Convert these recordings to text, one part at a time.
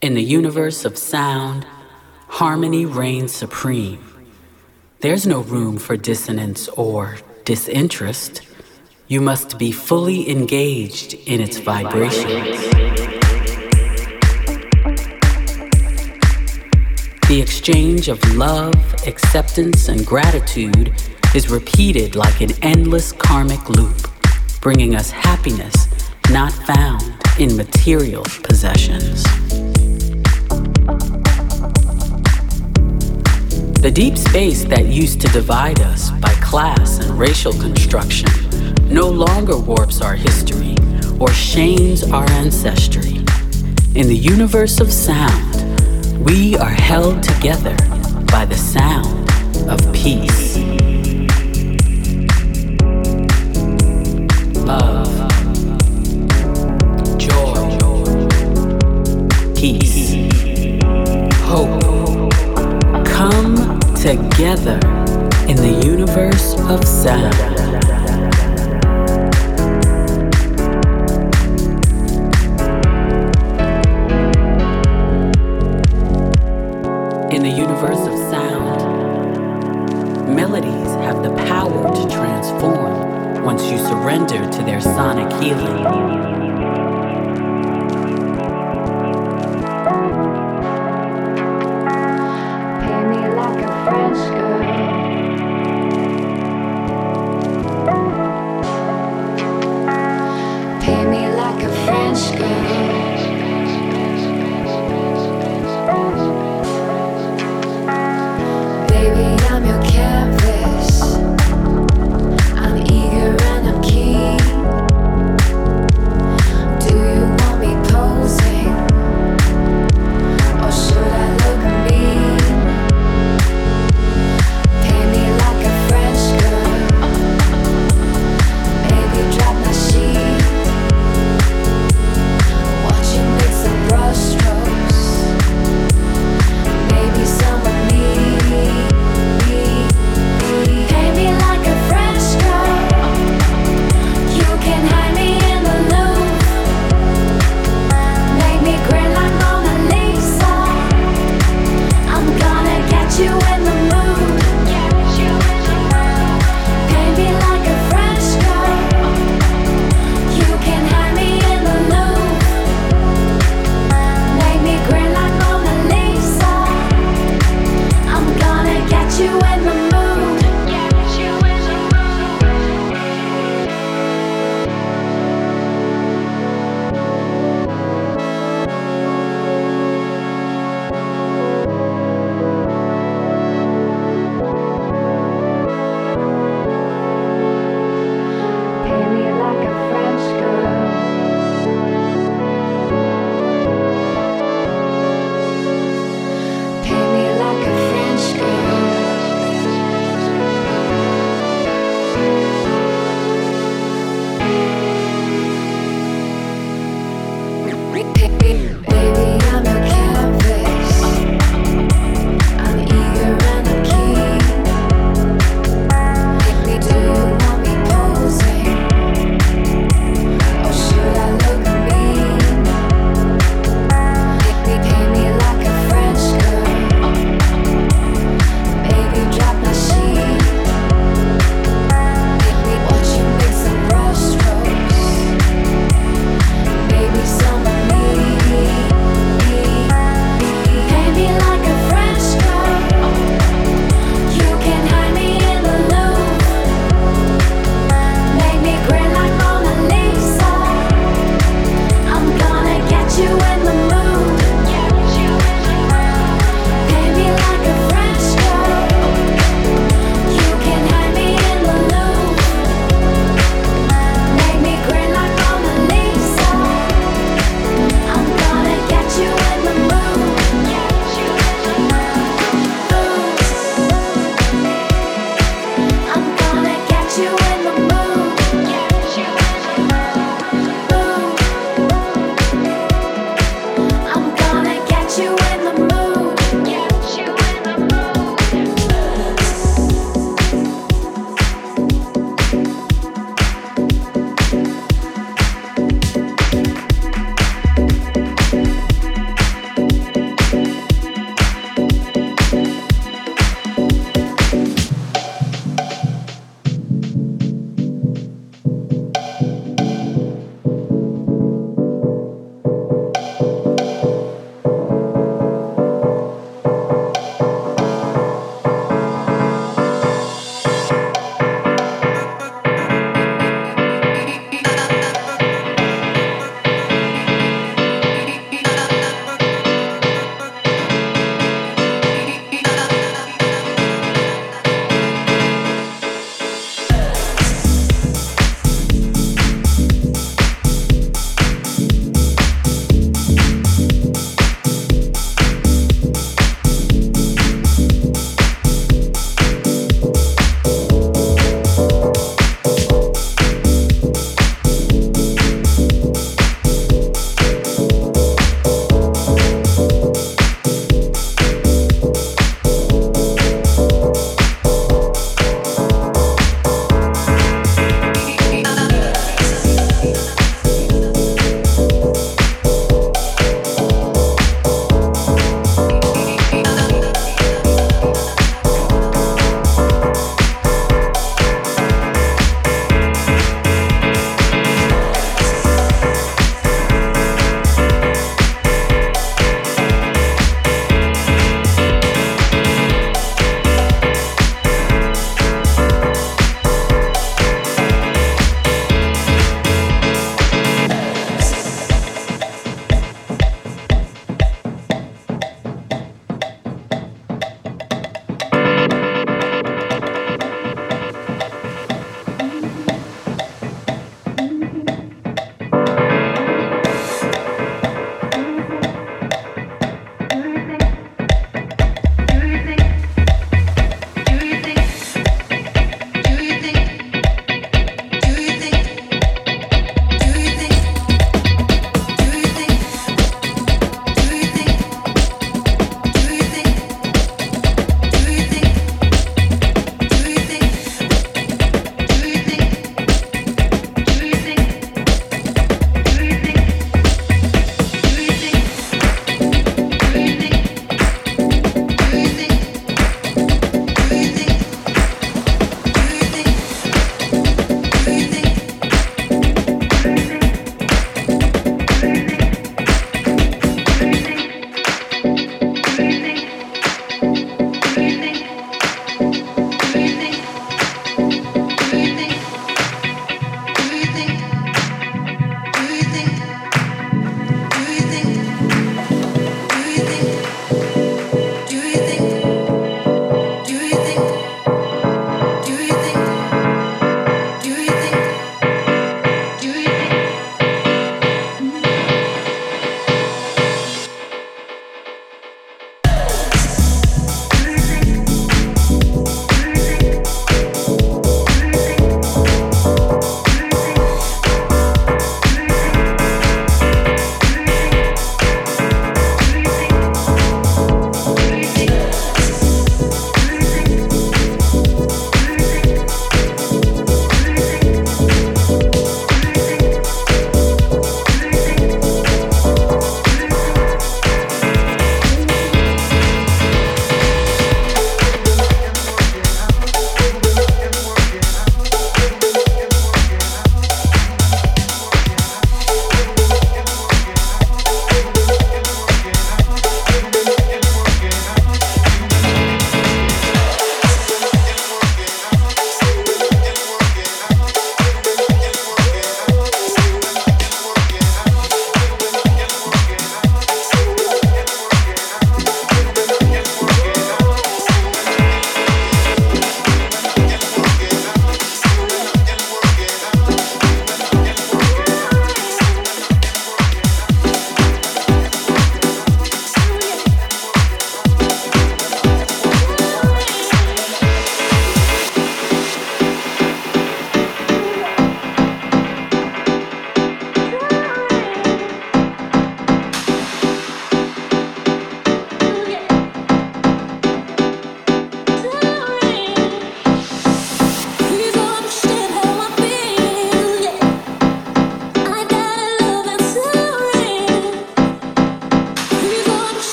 In the universe of sound, harmony reigns supreme. There's no room for dissonance or disinterest. You must be fully engaged in its vibrations. The exchange of love, acceptance, and gratitude is repeated like an endless karmic loop, bringing us happiness not found in material possessions. The deep space that used to divide us by class and racial construction no longer warps our history or shames our ancestry. In the universe of sound, we are held together by the sound of peace. Love, joy, peace, together in the universe of sound. In the universe of sound, melodies have the power to transform once you surrender to their sonic healing.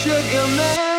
Sugar Man.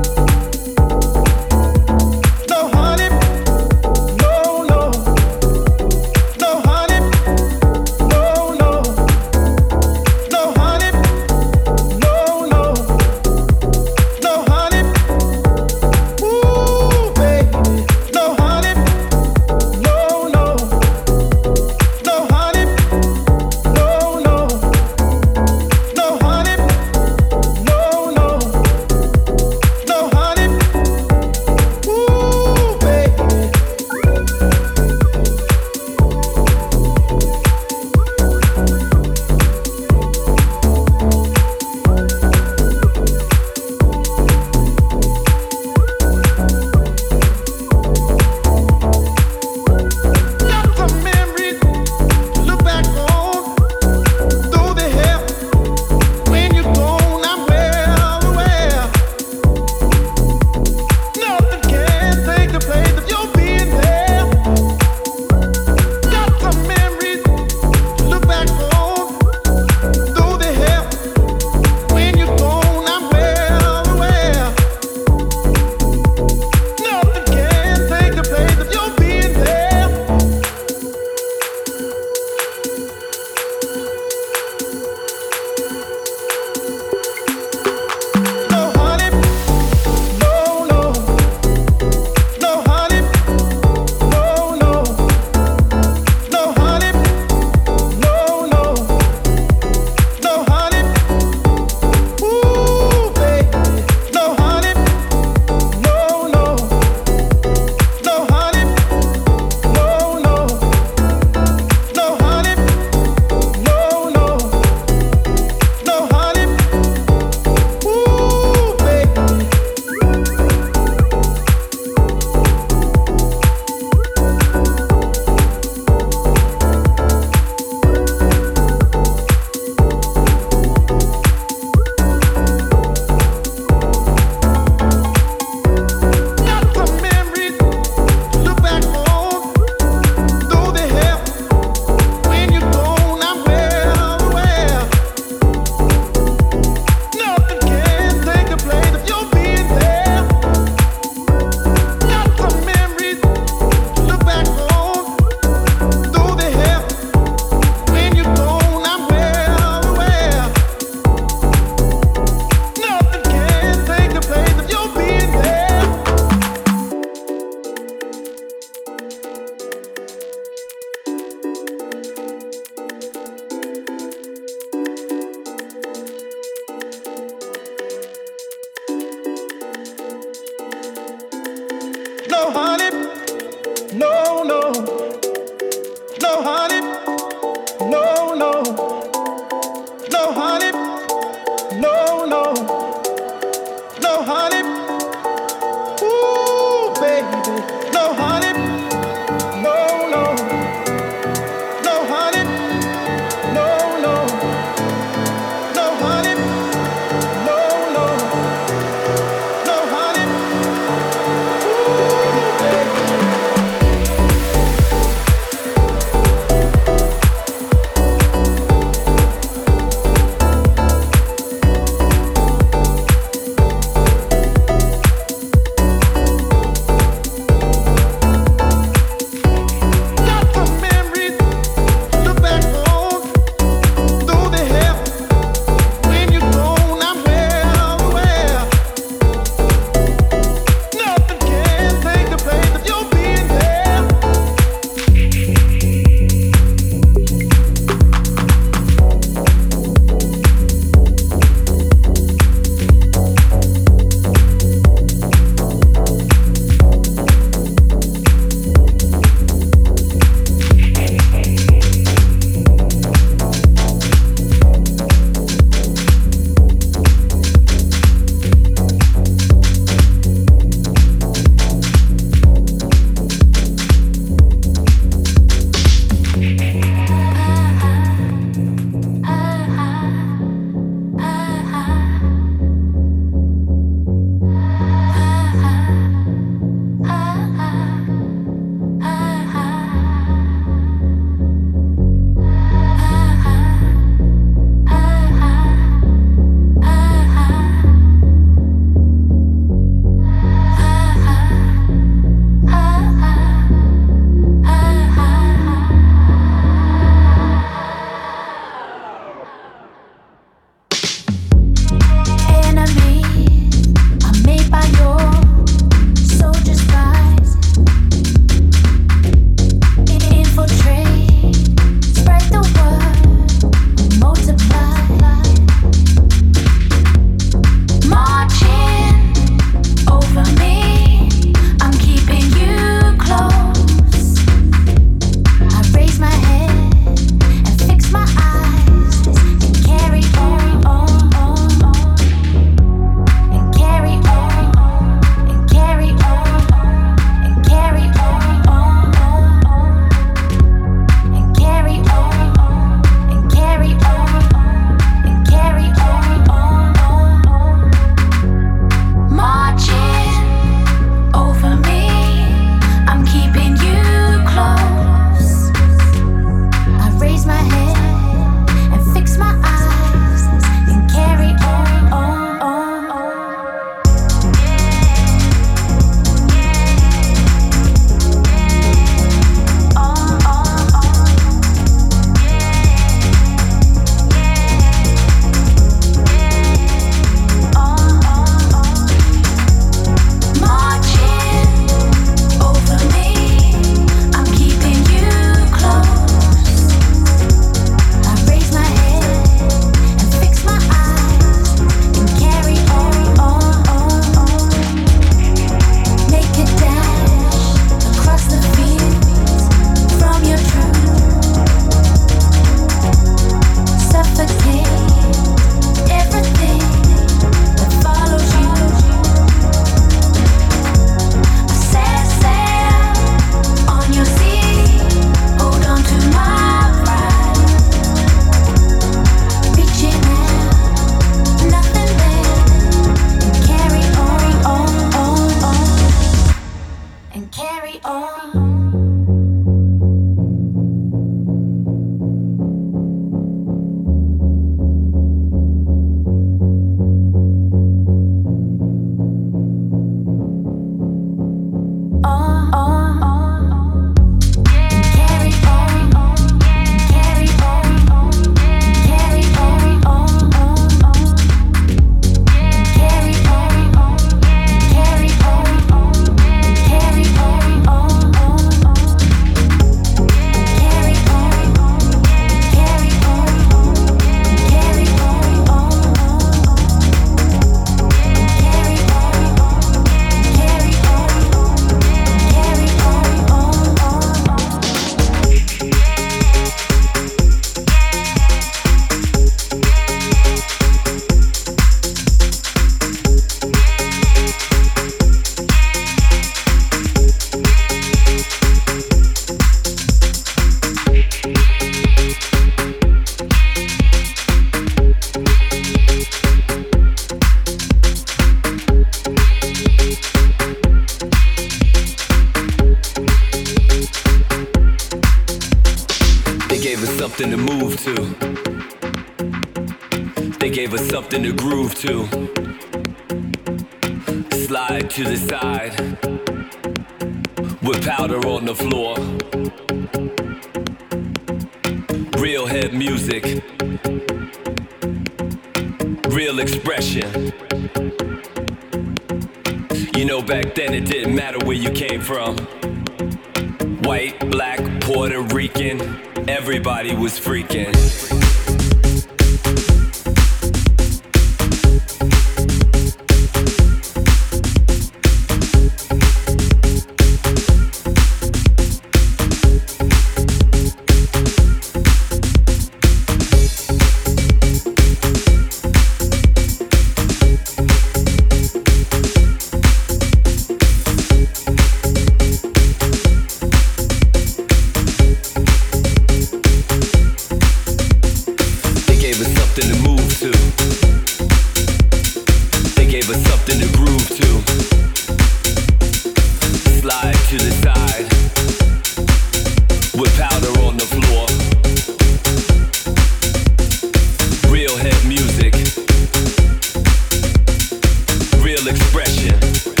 expression.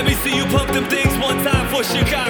Let me see you pump them things one time for Chicago.